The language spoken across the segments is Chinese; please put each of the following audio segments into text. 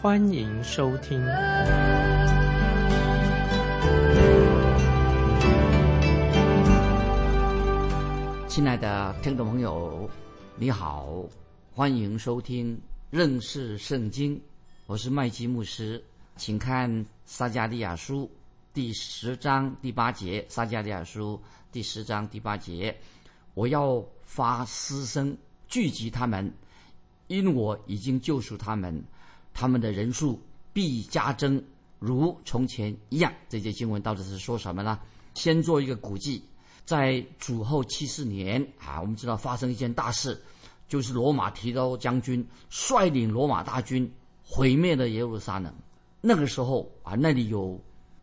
欢迎收听。亲爱的听众朋友，你好，欢迎收听认识圣经，我是麦基牧师，请看撒加利亚书第十章第八节，撒加利亚书。第十章第八节，我要发私声聚集他们，因我已经救赎他们，他们的人数必加增，如从前一样。这节经文到底是说什么呢？先做一个估计，在主后七四年啊，我们知道发生一件大事，就是罗马提多将军率领罗马大军毁灭了耶路撒冷。那个时候啊，那里有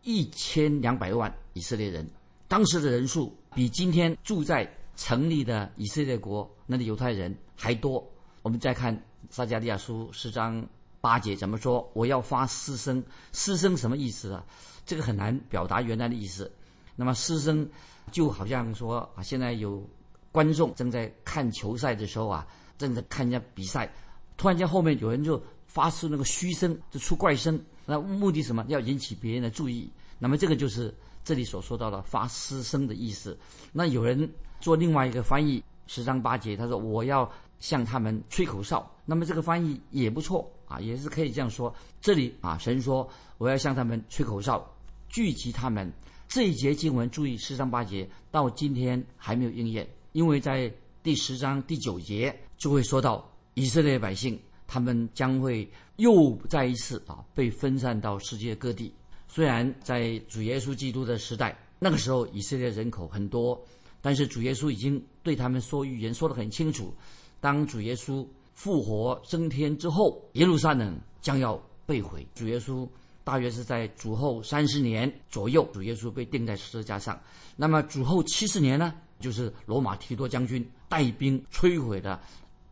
一千两百万以色列人。当时的人数比今天住在城里的以色列国那里犹太人还多。我们再看撒加利亚书十章八节怎么说？我要发私声，私声什么意思啊？这个很难表达原来的意思。那么私声就好像说啊，现在有观众正在看球赛的时候啊，正在看人家比赛，突然间后面有人就发出那个嘘声，就出怪声，那目的什么？要引起别人的注意。那么这个就是。这里所说到的发私声的意思，那有人做另外一个翻译，十章八节，他说我要向他们吹口哨，那么这个翻译也不错啊，也是可以这样说。这里啊，神说我要向他们吹口哨，聚集他们。这一节经文注意，十章八节到今天还没有应验，因为在第十章第九节就会说到以色列百姓，他们将会又再一次啊被分散到世界各地。虽然在主耶稣基督的时代，那个时候以色列人口很多，但是主耶稣已经对他们说预言说得很清楚：当主耶稣复活升天之后，耶路撒冷将要被毁。主耶稣大约是在主后三十年左右，主耶稣被钉在十字架上。那么主后七十年呢，就是罗马提多将军带兵摧毁的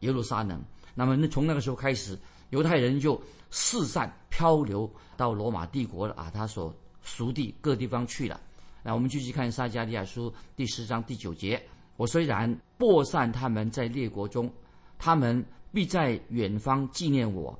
耶路撒冷。那么那从那个时候开始，犹太人就四散漂流。到罗马帝国了啊，他所属地各地方去了。那我们继续看撒加利亚书第十章第九节：我虽然播散他们在列国中，他们必在远方纪念我；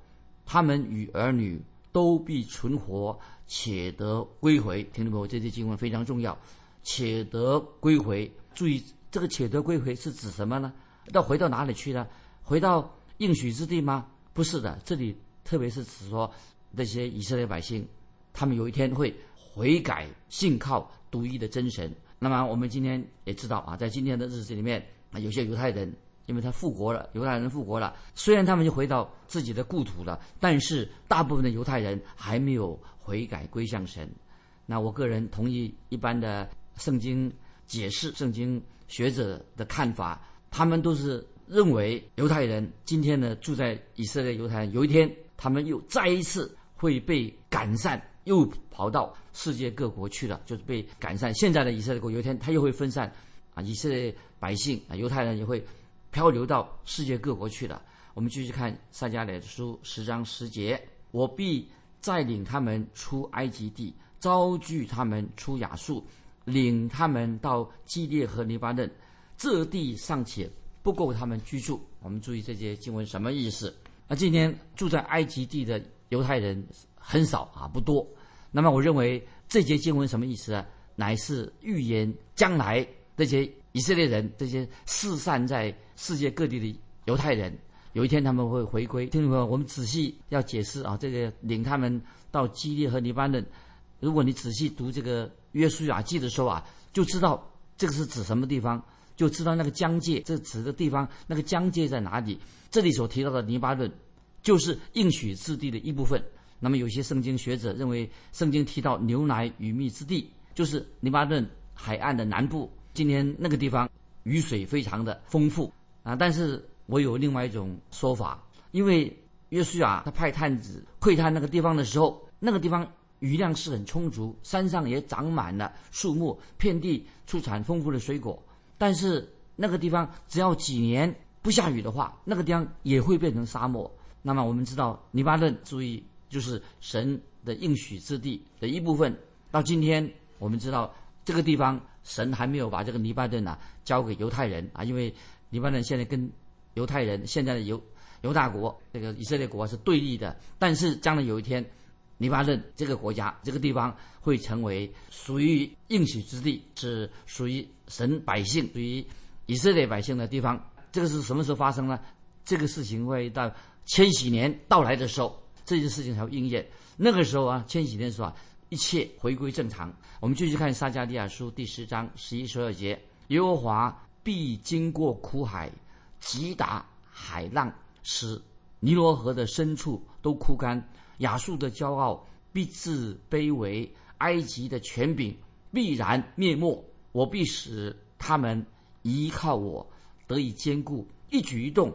他们与儿女都必存活，且得归回。听懂没有？这些经文非常重要，且得归回。注意，这个“且得归回”是指什么呢？要回到哪里去呢？回到应许之地吗？不是的，这里特别是指说。那些以色列百姓，他们有一天会悔改，信靠独一的真神。那么我们今天也知道啊，在今天的日子里面啊，有些犹太人，因为他复国了，犹太人复国了，虽然他们就回到自己的故土了，但是大部分的犹太人还没有悔改归向神。那我个人同意一般的圣经解释、圣经学者的看法，他们都是认为犹太人今天呢住在以色列犹太人，有一天他们又再一次。会被赶散，又跑到世界各国去了，就是被赶散。现在的以色列国有一天他又会分散，啊，以色列百姓啊，犹太人也会漂流到世界各国去了。我们继续看撒迦利亚书十章十节：我必带领他们出埃及地，招聚他们出亚述，领他们到基列和黎巴嫩，这地尚且不够他们居住。我们注意这些经文什么意思？那今天住在埃及地的。犹太人很少啊，不多。那么，我认为这节经文什么意思啊？乃是预言将来那些以色列人、这些四散在世界各地的犹太人，有一天他们会回归。听众朋友，我们仔细要解释啊，这个领他们到基列和黎巴嫩。如果你仔细读这个约书亚记的时候啊，就知道这个是指什么地方，就知道那个疆界，这指的地方那个疆界在哪里。这里所提到的黎巴嫩。就是应许之地的一部分。那么，有些圣经学者认为，圣经提到牛奶与蜜之地，就是黎巴嫩海岸的南部。今天那个地方雨水非常的丰富啊。但是我有另外一种说法，因为约书亚他派探子窥探那个地方的时候，那个地方雨量是很充足，山上也长满了树木，遍地出产丰富的水果。但是那个地方只要几年不下雨的话，那个地方也会变成沙漠。那么我们知道，黎巴嫩注意就是神的应许之地的一部分。到今天，我们知道这个地方神还没有把这个黎巴嫩啊交给犹太人啊，因为黎巴嫩现在跟犹太人现在的犹犹大国这个以色列国是对立的。但是将来有一天，黎巴嫩这个国家这个地方会成为属于应许之地，是属于神百姓、属于以色列百姓的地方。这个是什么时候发生呢？这个事情会到千禧年到来的时候，这件事情才会应验。那个时候啊，千禧年的时候啊，一切回归正常。我们继续看撒迦利亚书第十章十一、十二节：耶和华必经过苦海，击打海浪，使尼罗河的深处都枯干。亚述的骄傲必自卑微，埃及的权柄必然灭没。我必使他们依靠我，得以坚固，一举一动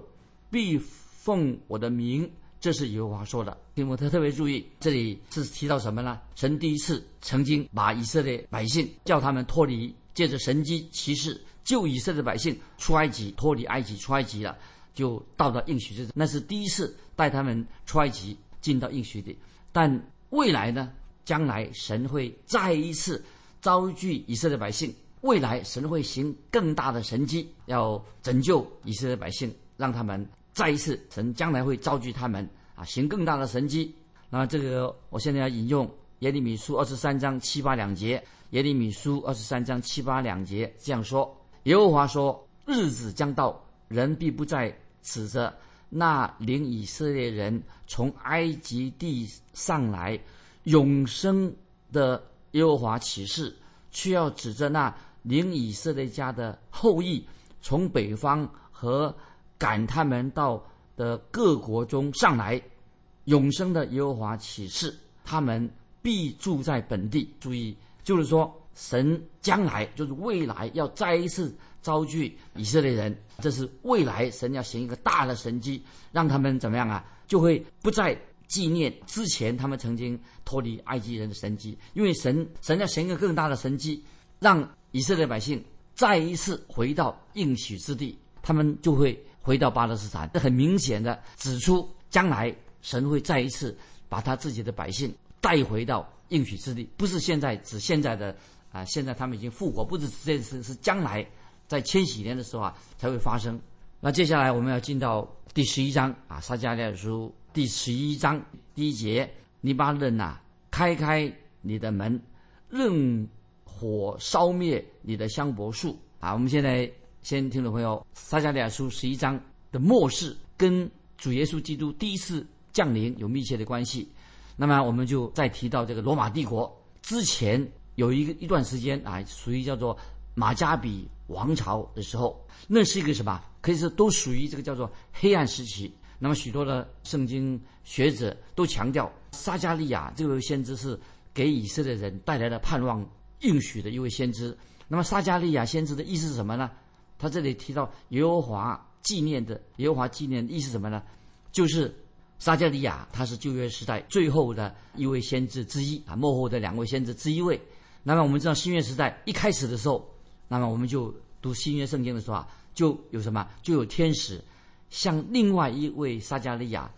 必奉我的名。这是耶和华说的。提摩特特别注意，这里是提到什么呢？神第一次曾经把以色列百姓叫他们脱离，借着神机骑士救以色列百姓出埃及，脱离埃及出埃及了，就到了应许之地。那是第一次带他们出埃及。进到应许地，但未来呢？将来神会再一次遭拒以色列百姓。未来神会行更大的神迹，要拯救以色列百姓，让他们再一次神将来会遭拒他们啊，行更大的神迹。那么这个，我现在要引用耶利米书二十三章七八两节。耶利米书二十三章七八两节这样说：耶和华说，日子将到，人必不再指着。那领以色列人从埃及地上来，永生的耶和华启示，却要指着那领以色列家的后裔从北方和赶他们到的各国中上来，永生的耶和华启示，他们必住在本地。注意，就是说，神将来就是未来要再一次。遭拒以色列人，这是未来神要行一个大的神迹，让他们怎么样啊？就会不再纪念之前他们曾经脱离埃及人的神迹，因为神神要行一个更大的神迹，让以色列百姓再一次回到应许之地，他们就会回到巴勒斯坦。这很明显的指出，将来神会再一次把他自己的百姓带回到应许之地，不是现在指现在的啊，现在他们已经复活，不是指这件事，是将来。在千禧年的时候啊，才会发生。那接下来我们要进到第十一章啊，《撒迦利亚书》第十一章第一节：尼巴嫩呐，开开你的门，任火烧灭你的香柏树啊！我们现在先听众朋友，《撒迦利亚书》十一章的末世跟主耶稣基督第一次降临有密切的关系。那么我们就再提到这个罗马帝国之前有一个一段时间啊，属于叫做马加比。王朝的时候，那是一个什么？可以说都属于这个叫做黑暗时期。那么许多的圣经学者都强调，撒加利亚这位先知是给以色列人带来了盼望应许的一位先知。那么撒加利亚先知的意思是什么呢？他这里提到耶和华纪念的耶和华纪念的意思什么呢？就是撒加利亚他是旧约时代最后的一位先知之一啊，幕后的两位先知之一位。那么我们知道新约时代一开始的时候。那么我们就读新约圣经的时候啊，就有什么？就有天使向另外一位撒加利亚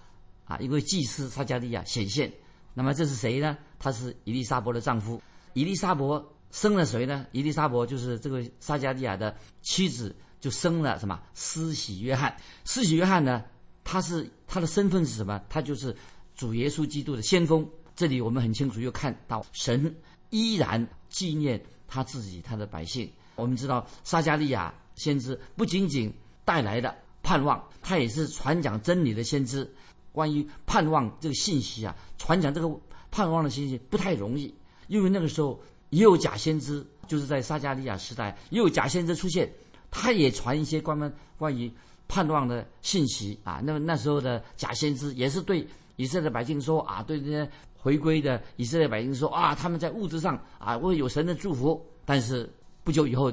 啊，一位祭司撒加利亚显现。那么这是谁呢？他是伊丽莎伯的丈夫。伊丽莎伯生了谁呢？伊丽莎伯就是这个撒加利亚的妻子，就生了什么？施洗约翰。施洗约翰呢，他是他的身份是什么？他就是主耶稣基督的先锋。这里我们很清楚又看到神依然纪念他自己他的百姓。我们知道撒加利亚先知不仅仅带来的盼望，他也是传讲真理的先知。关于盼望这个信息啊，传讲这个盼望的信息不太容易，因为那个时候也有假先知，就是在撒加利亚时代也有假先知出现，他也传一些关于关于叛乱的信息啊。那么那时候的假先知也是对以色列百姓说啊，对这些回归的以色列百姓说啊，他们在物质上啊会有神的祝福，但是。不久以后，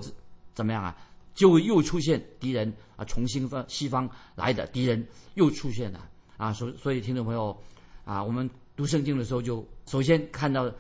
怎么样啊？就又出现敌人啊，从西方西方来的敌人又出现了啊！所所以，听众朋友啊，我们读圣经的时候，就首先看到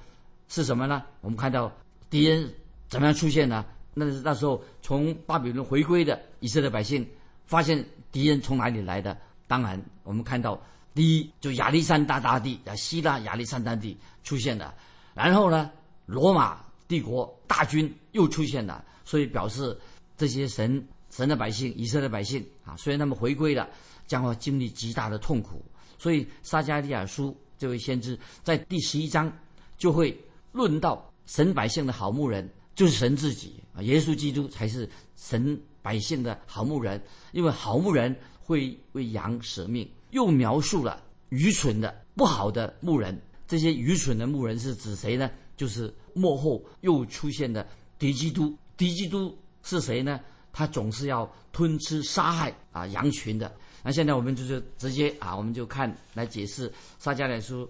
是什么呢？我们看到敌人怎么样出现呢？那是那时候从巴比伦回归的以色列百姓发现敌人从哪里来的。当然，我们看到第一就亚历山大大帝啊，希腊亚历山大帝出现了，然后呢，罗马帝国大军又出现了，所以表示这些神神的百姓以色列百姓啊，虽然他们回归了，将会经历极大的痛苦。所以撒加利亚书这位先知在第十一章就会论到神百姓的好牧人就是神自己啊，耶稣基督才是神百姓的好牧人，因为好牧人。会为羊舍命，又描述了愚蠢的、不好的牧人。这些愚蠢的牧人是指谁呢？就是幕后又出现的敌基督。敌基督是谁呢？他总是要吞吃、杀害啊羊群的。那现在我们就是直接啊，我们就看来解释撒迦利书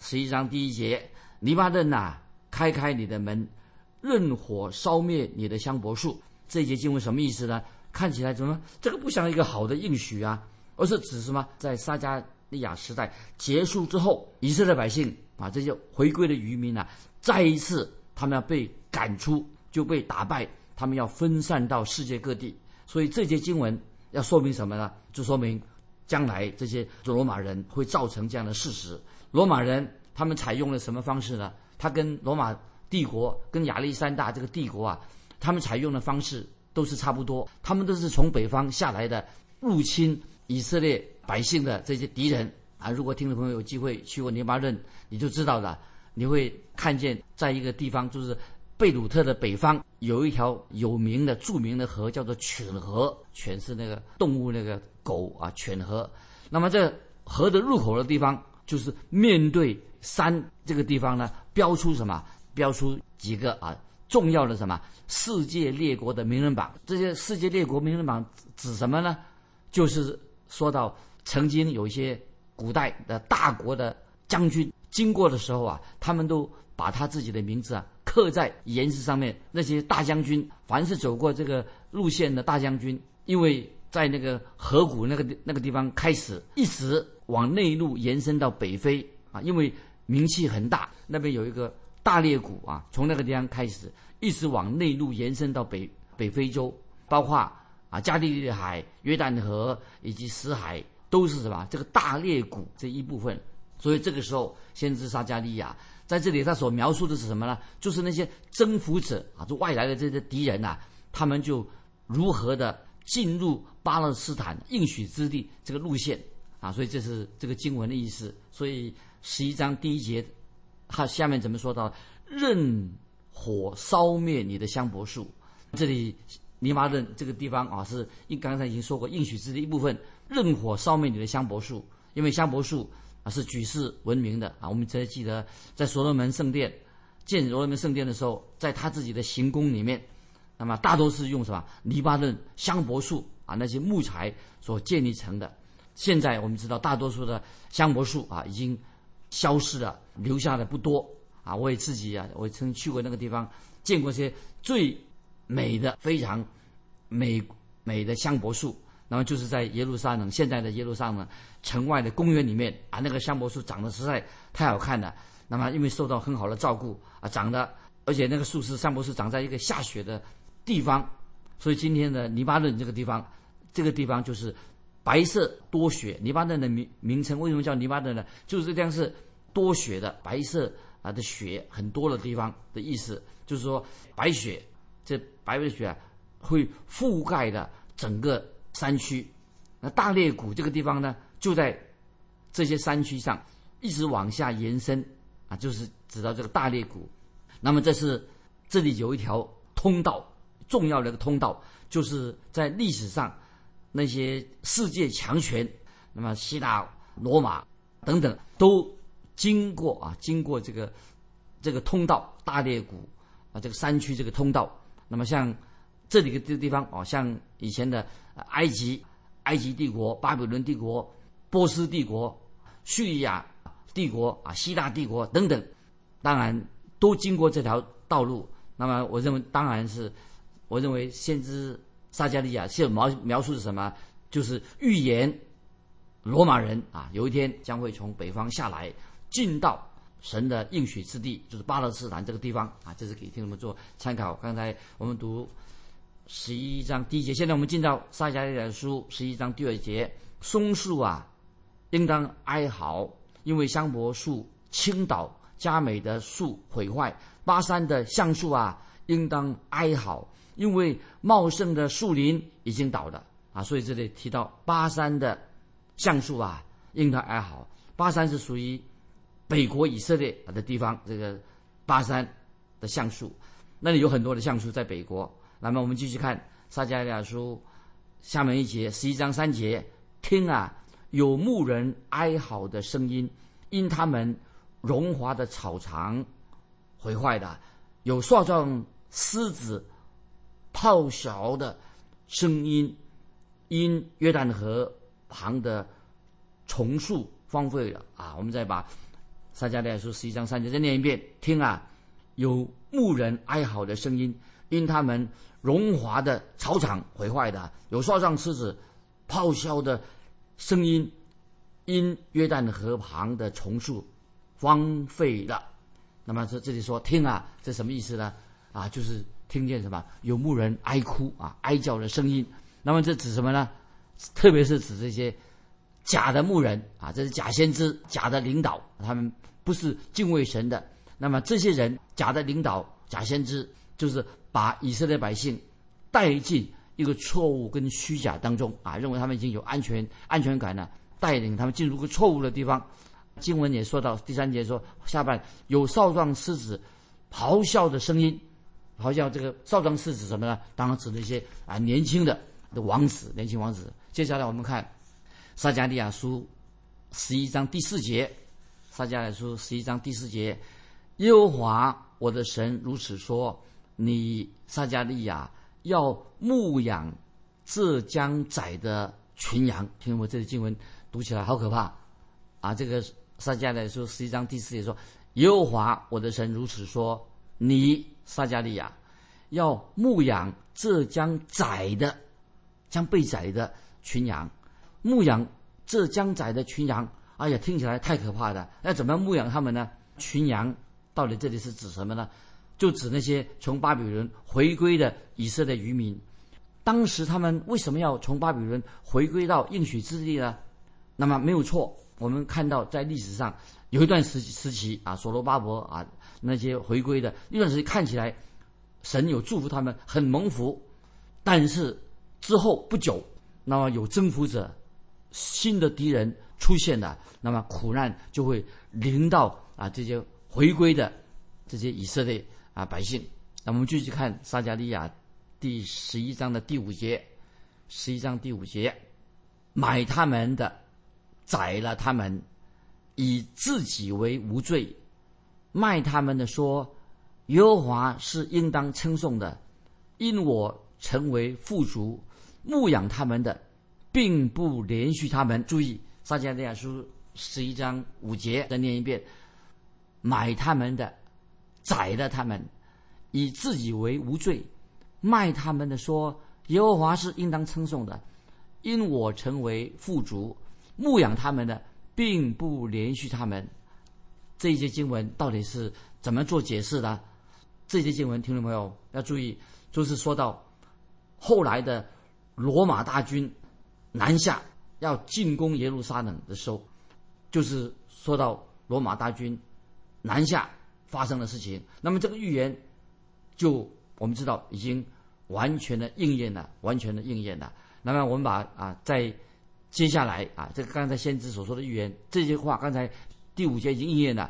十一章第一节：黎巴嫩呐，开开你的门，任火烧灭你的香柏树。这一节经文什么意思呢？看起来怎么这个不像一个好的应许啊，而是指什么？在撒加利亚时代结束之后，以色列百姓啊，这些回归的渔民啊，再一次他们要被赶出，就被打败，他们要分散到世界各地。所以这节经文要说明什么呢？就说明将来这些罗马人会造成这样的事实。罗马人他们采用了什么方式呢？他跟罗马帝国、跟亚历山大这个帝国啊，他们采用的方式。都是差不多，他们都是从北方下来的入侵以色列百姓的这些敌人啊！如果听众朋友有机会去过黎巴嫩，你就知道了，你会看见在一个地方，就是贝鲁特的北方有一条有名的著名的河，叫做犬河，犬是那个动物那个狗啊，犬河。那么这河的入口的地方，就是面对山这个地方呢，标出什么？标出几个啊？重要的什么世界列国的名人榜？这些世界列国名人榜指什么呢？就是说到曾经有一些古代的大国的将军经过的时候啊，他们都把他自己的名字啊刻在岩石上面。那些大将军，凡是走过这个路线的大将军，因为在那个河谷那个那个地方开始，一直往内陆延伸到北非啊，因为名气很大，那边有一个。大裂谷啊，从那个地方开始，一直往内陆延伸到北北非洲，包括啊加利利海、约旦河以及死海，都是什么？这个大裂谷这一部分。所以这个时候，先知撒加利亚在这里，他所描述的是什么呢？就是那些征服者啊，就外来的这些敌人呐，他们就如何的进入巴勒斯坦应许之地这个路线啊。所以这是这个经文的意思。所以十一章第一节。他下面怎么说到？任火烧灭你的香柏树。这里尼玛顿这个地方啊，是应刚才已经说过应许之的一部分。任火烧灭你的香柏树，因为香柏树啊是举世闻名的啊。我们只要记得在所罗门圣殿建所罗门圣殿的时候，在他自己的行宫里面，那么大多是用什么黎巴嫩香柏树啊那些木材所建立成的。现在我们知道，大多数的香柏树啊已经。消失了，留下的不多啊！我也自己啊，我曾去过那个地方，见过些最美的、非常美美的香柏树。那么就是在耶路撒冷，现在的耶路撒冷城外的公园里面啊，那个香柏树长得实在太好看了。那么因为受到很好的照顾啊，长得而且那个树是香柏树长在一个下雪的地方，所以今天的黎巴嫩这个地方，这个地方就是白色多雪。黎巴嫩的名名称为什么叫黎巴嫩呢？就是这样是。多雪的白色啊的雪很多的地方的意思，就是说白雪，这白的雪啊会覆盖的整个山区。那大裂谷这个地方呢，就在这些山区上一直往下延伸啊，就是指到这个大裂谷。那么这是这里有一条通道，重要的一个通道，就是在历史上那些世界强权，那么希腊、罗马等等都。经过啊，经过这个这个通道大裂谷啊，这个山区这个通道，那么像这里的这个地方啊，像以前的埃及、埃及帝国、巴比伦帝国、波斯帝国、叙利亚帝国啊、希腊帝国等等，当然都经过这条道路。那么我认为，当然是我认为先知撒加利亚是描描述是什么？就是预言罗马人啊，有一天将会从北方下来。进到神的应许之地，就是巴勒斯坦这个地方啊。这是给听众们做参考。刚才我们读十一章第一节，现在我们进到撒迦利亚书十一章第二节：松树啊，应当哀嚎，因为香柏树倾倒，佳美的树毁坏；巴山的橡树啊，应当哀嚎，因为茂盛的树林已经倒了啊。所以这里提到巴山的橡树啊。应当哀嚎。巴山是属于北国以色列的地方，这个巴山的橡树，那里有很多的橡树在北国。那么我们继续看撒迦利亚书下面一节十一章三节，听啊，有牧人哀嚎的声音，因他们荣华的草场毁坏的；有少壮狮子咆哮的声音，因约旦河旁的。重树荒废了啊！我们再把撒迦利亚书十一章三节再念一遍，听啊，有牧人哀嚎的声音，因他们荣华的草场毁坏的；有少壮狮子咆哮的声音，因约旦河旁的重树荒废了。那么这这里说听啊，这什么意思呢？啊，就是听见什么有牧人哀哭啊，哀叫的声音。那么这指什么呢？特别是指这些。假的牧人啊，这是假先知、假的领导，他们不是敬畏神的。那么这些人，假的领导、假先知，就是把以色列百姓带进一个错误跟虚假当中啊，认为他们已经有安全安全感了，带领他们进入个错误的地方。经文也说到第三节说，下半有少壮狮子咆哮的声音，好像这个少壮是指什么呢？当然指那些啊年轻的的王子，年轻王子。接下来我们看。撒迦利亚书十一章第四节，撒迦利亚书十一章第四节，耶和华我的神如此说：你撒迦利亚要牧养浙江仔的群羊。听我这里经文读起来好可怕啊！这个撒迦利亚书十一章第四节说：耶和华我的神如此说：你撒迦利亚要牧养这将宰的、将被宰的群羊。牧养这将宰的群羊，哎呀，听起来太可怕了。那怎么样牧养他们呢？群羊到底这里是指什么呢？就指那些从巴比伦回归的以色列渔民。当时他们为什么要从巴比伦回归到应许之地呢？那么没有错，我们看到在历史上有一段时时期啊，所罗巴伯啊那些回归的一段时间看起来神有祝福他们，很蒙福。但是之后不久，那么有征服者。新的敌人出现了，那么苦难就会临到啊这些回归的这些以色列啊百姓。那我们继续看撒加利亚第十一章的第五节，十一章第五节，买他们的宰了他们，以自己为无罪；卖他们的说，耶和华是应当称颂的，因我成为富足，牧养他们的。并不连续他们注意撒迦利亚书十一章五节，再念一遍：买他们的，宰了他们，以自己为无罪；卖他们的说，耶和华是应当称颂的，因我成为富足，牧养他们的，并不连续他们。这一节经文到底是怎么做解释的？这些经文听众朋友要注意，就是说到后来的罗马大军。南下要进攻耶路撒冷的时候，就是说到罗马大军南下发生的事情。那么这个预言就我们知道已经完全的应验了，完全的应验了。那么我们把啊，在接下来啊，这个刚才先知所说的预言这些话，刚才第五节已经应验了。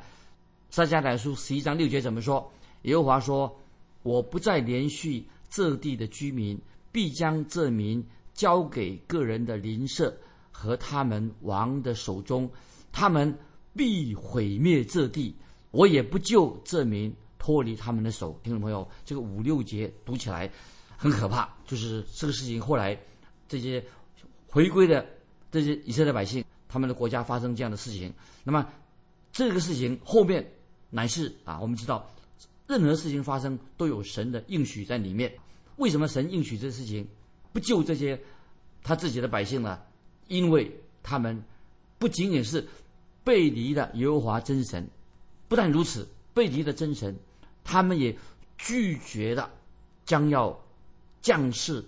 撒迦利亚书十一章六节怎么说？耶和华说：“我不再连续这地的居民，必将这民。”交给个人的邻舍和他们王的手中，他们必毁灭这地，我也不救这民脱离他们的手。听众朋友，这个五六节读起来很可怕，就是这个事情后来这些回归的这些以色列百姓，他们的国家发生这样的事情，那么这个事情后面乃是啊，我们知道任何事情发生都有神的应许在里面。为什么神应许这事情？不救这些他自己的百姓呢？因为他们不仅仅是背离了耶和华真神。不但如此，背离了真神，他们也拒绝了将要降世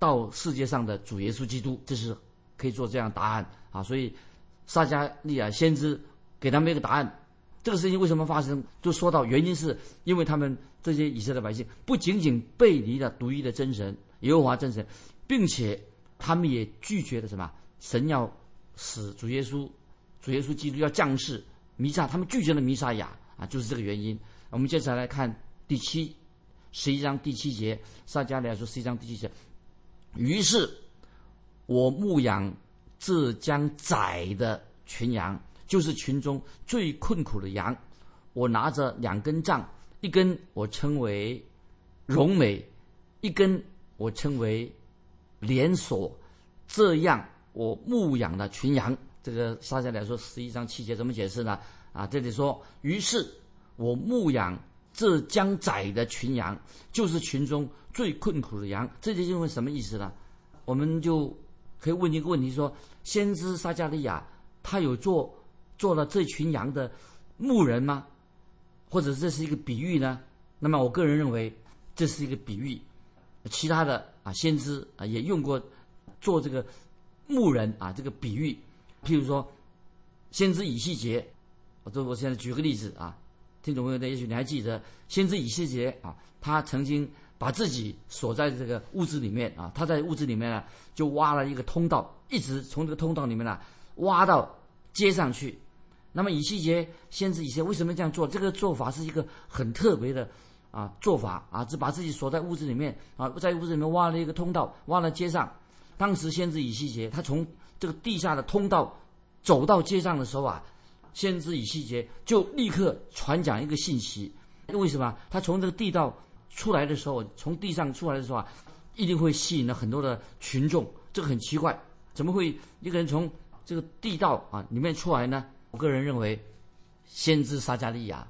到世界上的主耶稣基督。这是可以做这样答案啊！所以撒加利亚先知给他们一个答案。这个事情为什么发生？就说到原因是因为他们这些以色列百姓不仅仅背离了独一的真神耶和华真神，并且他们也拒绝了什么？神要使主耶稣，主耶稣基督要降世。弥撒，他们拒绝了弥撒亚啊，就是这个原因。我们接下来看第七十一章第七节，撒迦利亚说十一章第七节。于是，我牧养这将宰的群羊，就是群中最困苦的羊。我拿着两根杖，一根我称为荣美，一根我称为连锁。这样，我牧养的群羊。这个撒迦来说十一章七节怎么解释呢？啊，这里说，于是我牧养这将宰的群羊，就是群中最困苦的羊。这就因为什么意思呢？我们就可以问一个问题：说，先知撒迦利亚他有做做了这群羊的牧人吗？或者这是一个比喻呢？那么我个人认为这是一个比喻。其他的啊，先知啊也用过做这个牧人啊这个比喻。譬如说，先知以西结，我这我现在举个例子啊，听众朋友，也许你还记得，先知以西结啊，他曾经把自己锁在这个屋子里面啊，他在屋子里面呢，就挖了一个通道，一直从这个通道里面呢，挖到街上去。那么以西结先知以西为什么这样做？这个做法是一个很特别的啊做法啊，只把自己锁在屋子里面啊，在屋子里面挖了一个通道，挖到街上。当时先知以西结他从这个地下的通道走到街上的时候啊，先知以西结就立刻传讲一个信息。为什么？他从这个地道出来的时候，从地上出来的时候啊，一定会吸引了很多的群众。这个很奇怪，怎么会一个人从这个地道啊里面出来呢？我个人认为，先知撒加利亚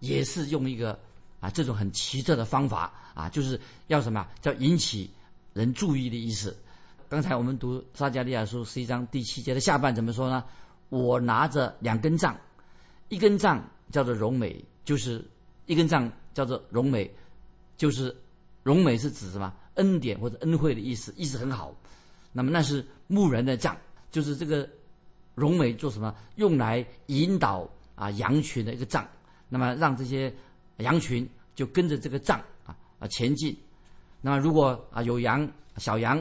也是用一个啊这种很奇特的方法啊，就是要什么叫引起人注意的意思。刚才我们读撒迦利亚书十一章第七节的下半怎么说呢？我拿着两根杖，一根杖叫做荣美，就是一根杖叫做荣美，就是荣美是指什么？恩典或者恩惠的意思，意思很好。那么那是牧人的杖，就是这个荣美做什么？用来引导啊羊群的一个杖，那么让这些羊群就跟着这个杖啊啊前进。那么如果啊有羊小羊。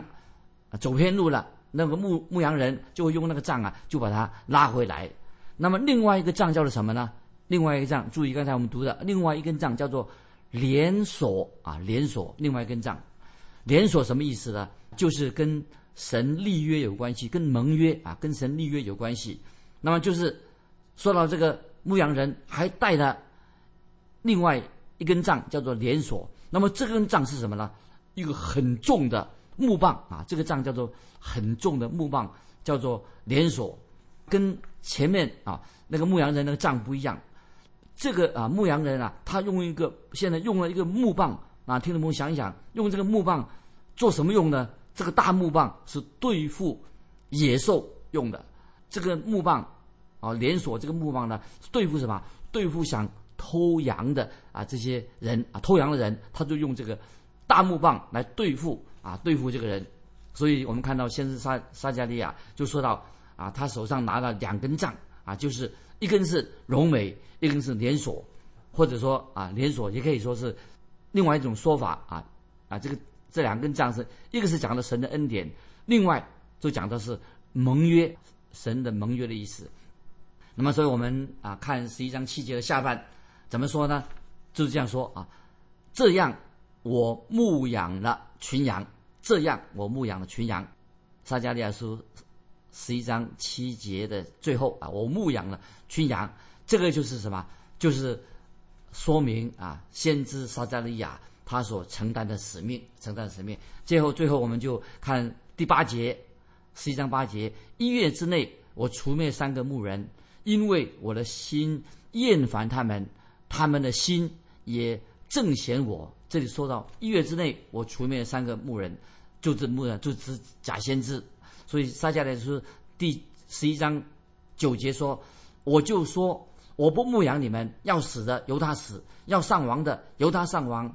走偏路了，那个牧牧羊人就会用那个杖啊，就把它拉回来。那么另外一个杖叫做什么呢？另外一个杖，注意刚才我们读的另外一根杖叫做连锁啊，连锁。另外一根杖，连锁什么意思呢？就是跟神立约有关系，跟盟约啊，跟神立约有关系。那么就是说到这个牧羊人还带了另外一根杖，叫做连锁。那么这根杖是什么呢？一个很重的。木棒啊，这个杖叫做很重的木棒，叫做连锁，跟前面啊那个牧羊人那个杖不一样。这个啊牧羊人啊，他用一个现在用了一个木棒啊，听众朋友想一想，用这个木棒做什么用呢？这个大木棒是对付野兽用的。这个木棒啊连锁这个木棒呢，对付什么？对付想偷羊的啊这些人啊偷羊的人，他就用这个大木棒来对付。啊，对付这个人，所以我们看到先是撒撒加利亚就说到啊，他手上拿了两根杖啊，就是一根是荣美，一根是连锁，或者说啊连锁也可以说是另外一种说法啊啊，这个这两根杖是一个是讲的神的恩典，另外就讲的是盟约神的盟约的意思。那么，所以我们啊看十一章七节的下半怎么说呢？就是这样说啊，这样我牧养了群羊。这样，我牧养了群羊，撒加利亚书十一章七节的最后啊，我牧养了群羊，这个就是什么？就是说明啊，先知撒加利亚他所承担的使命，承担的使命。最后，最后我们就看第八节，十一章八节，一月之内，我除灭三个牧人，因为我的心厌烦他们，他们的心也正嫌我。这里说到一月之内，我除灭三个牧人。就是牧人，就假先知，所以撒迦利亚书第十一章九节说：“我就说我不牧养你们，要死的由他死，要上王的由他上王，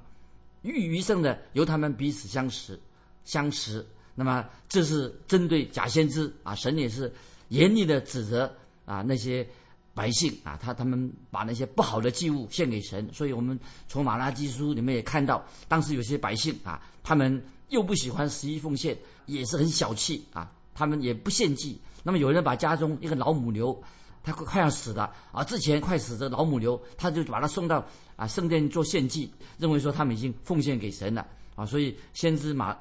欲余生的由他们彼此相识相识。那么这是针对假先知啊，神也是严厉的指责啊那些百姓啊，他他们把那些不好的祭物献给神，所以我们从马拉基书里面也看到，当时有些百姓啊，他们又不喜欢十一奉献，也是很小气啊，他们也不献祭。那么有人把家中一个老母牛，他快快要死了啊，之前快死的老母牛，他就把它送到啊圣殿做献祭，认为说他们已经奉献给神了啊，所以先知马。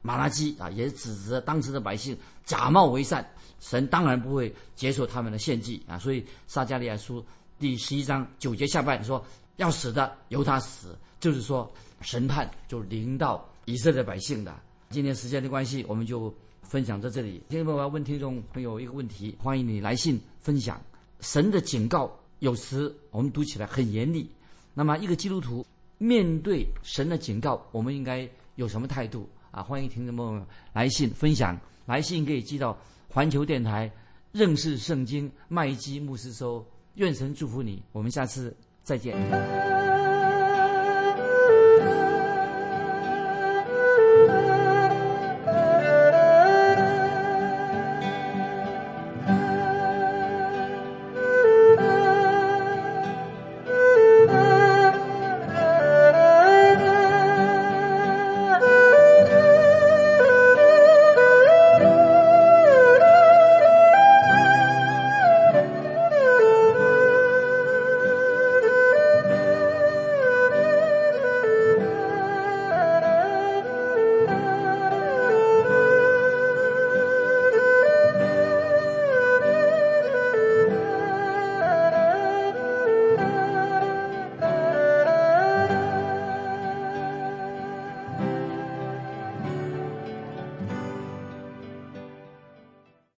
马拉基啊，也指责当时的百姓假冒为善，神当然不会接受他们的献祭啊。所以撒加利亚书第十一章九节下半说，要死的由他死，就是说审判就临到以色列百姓的。今天时间的关系，我们就分享到这里。听众朋友问听众朋友一个问题，欢迎你来信分享。神的警告有时我们读起来很严厉，那么一个基督徒面对神的警告，我们应该有什么态度？啊，欢迎听众朋友来信分享，来信可以寄到环球电台认识圣经麦基牧师收。愿神祝福你，我们下次再见。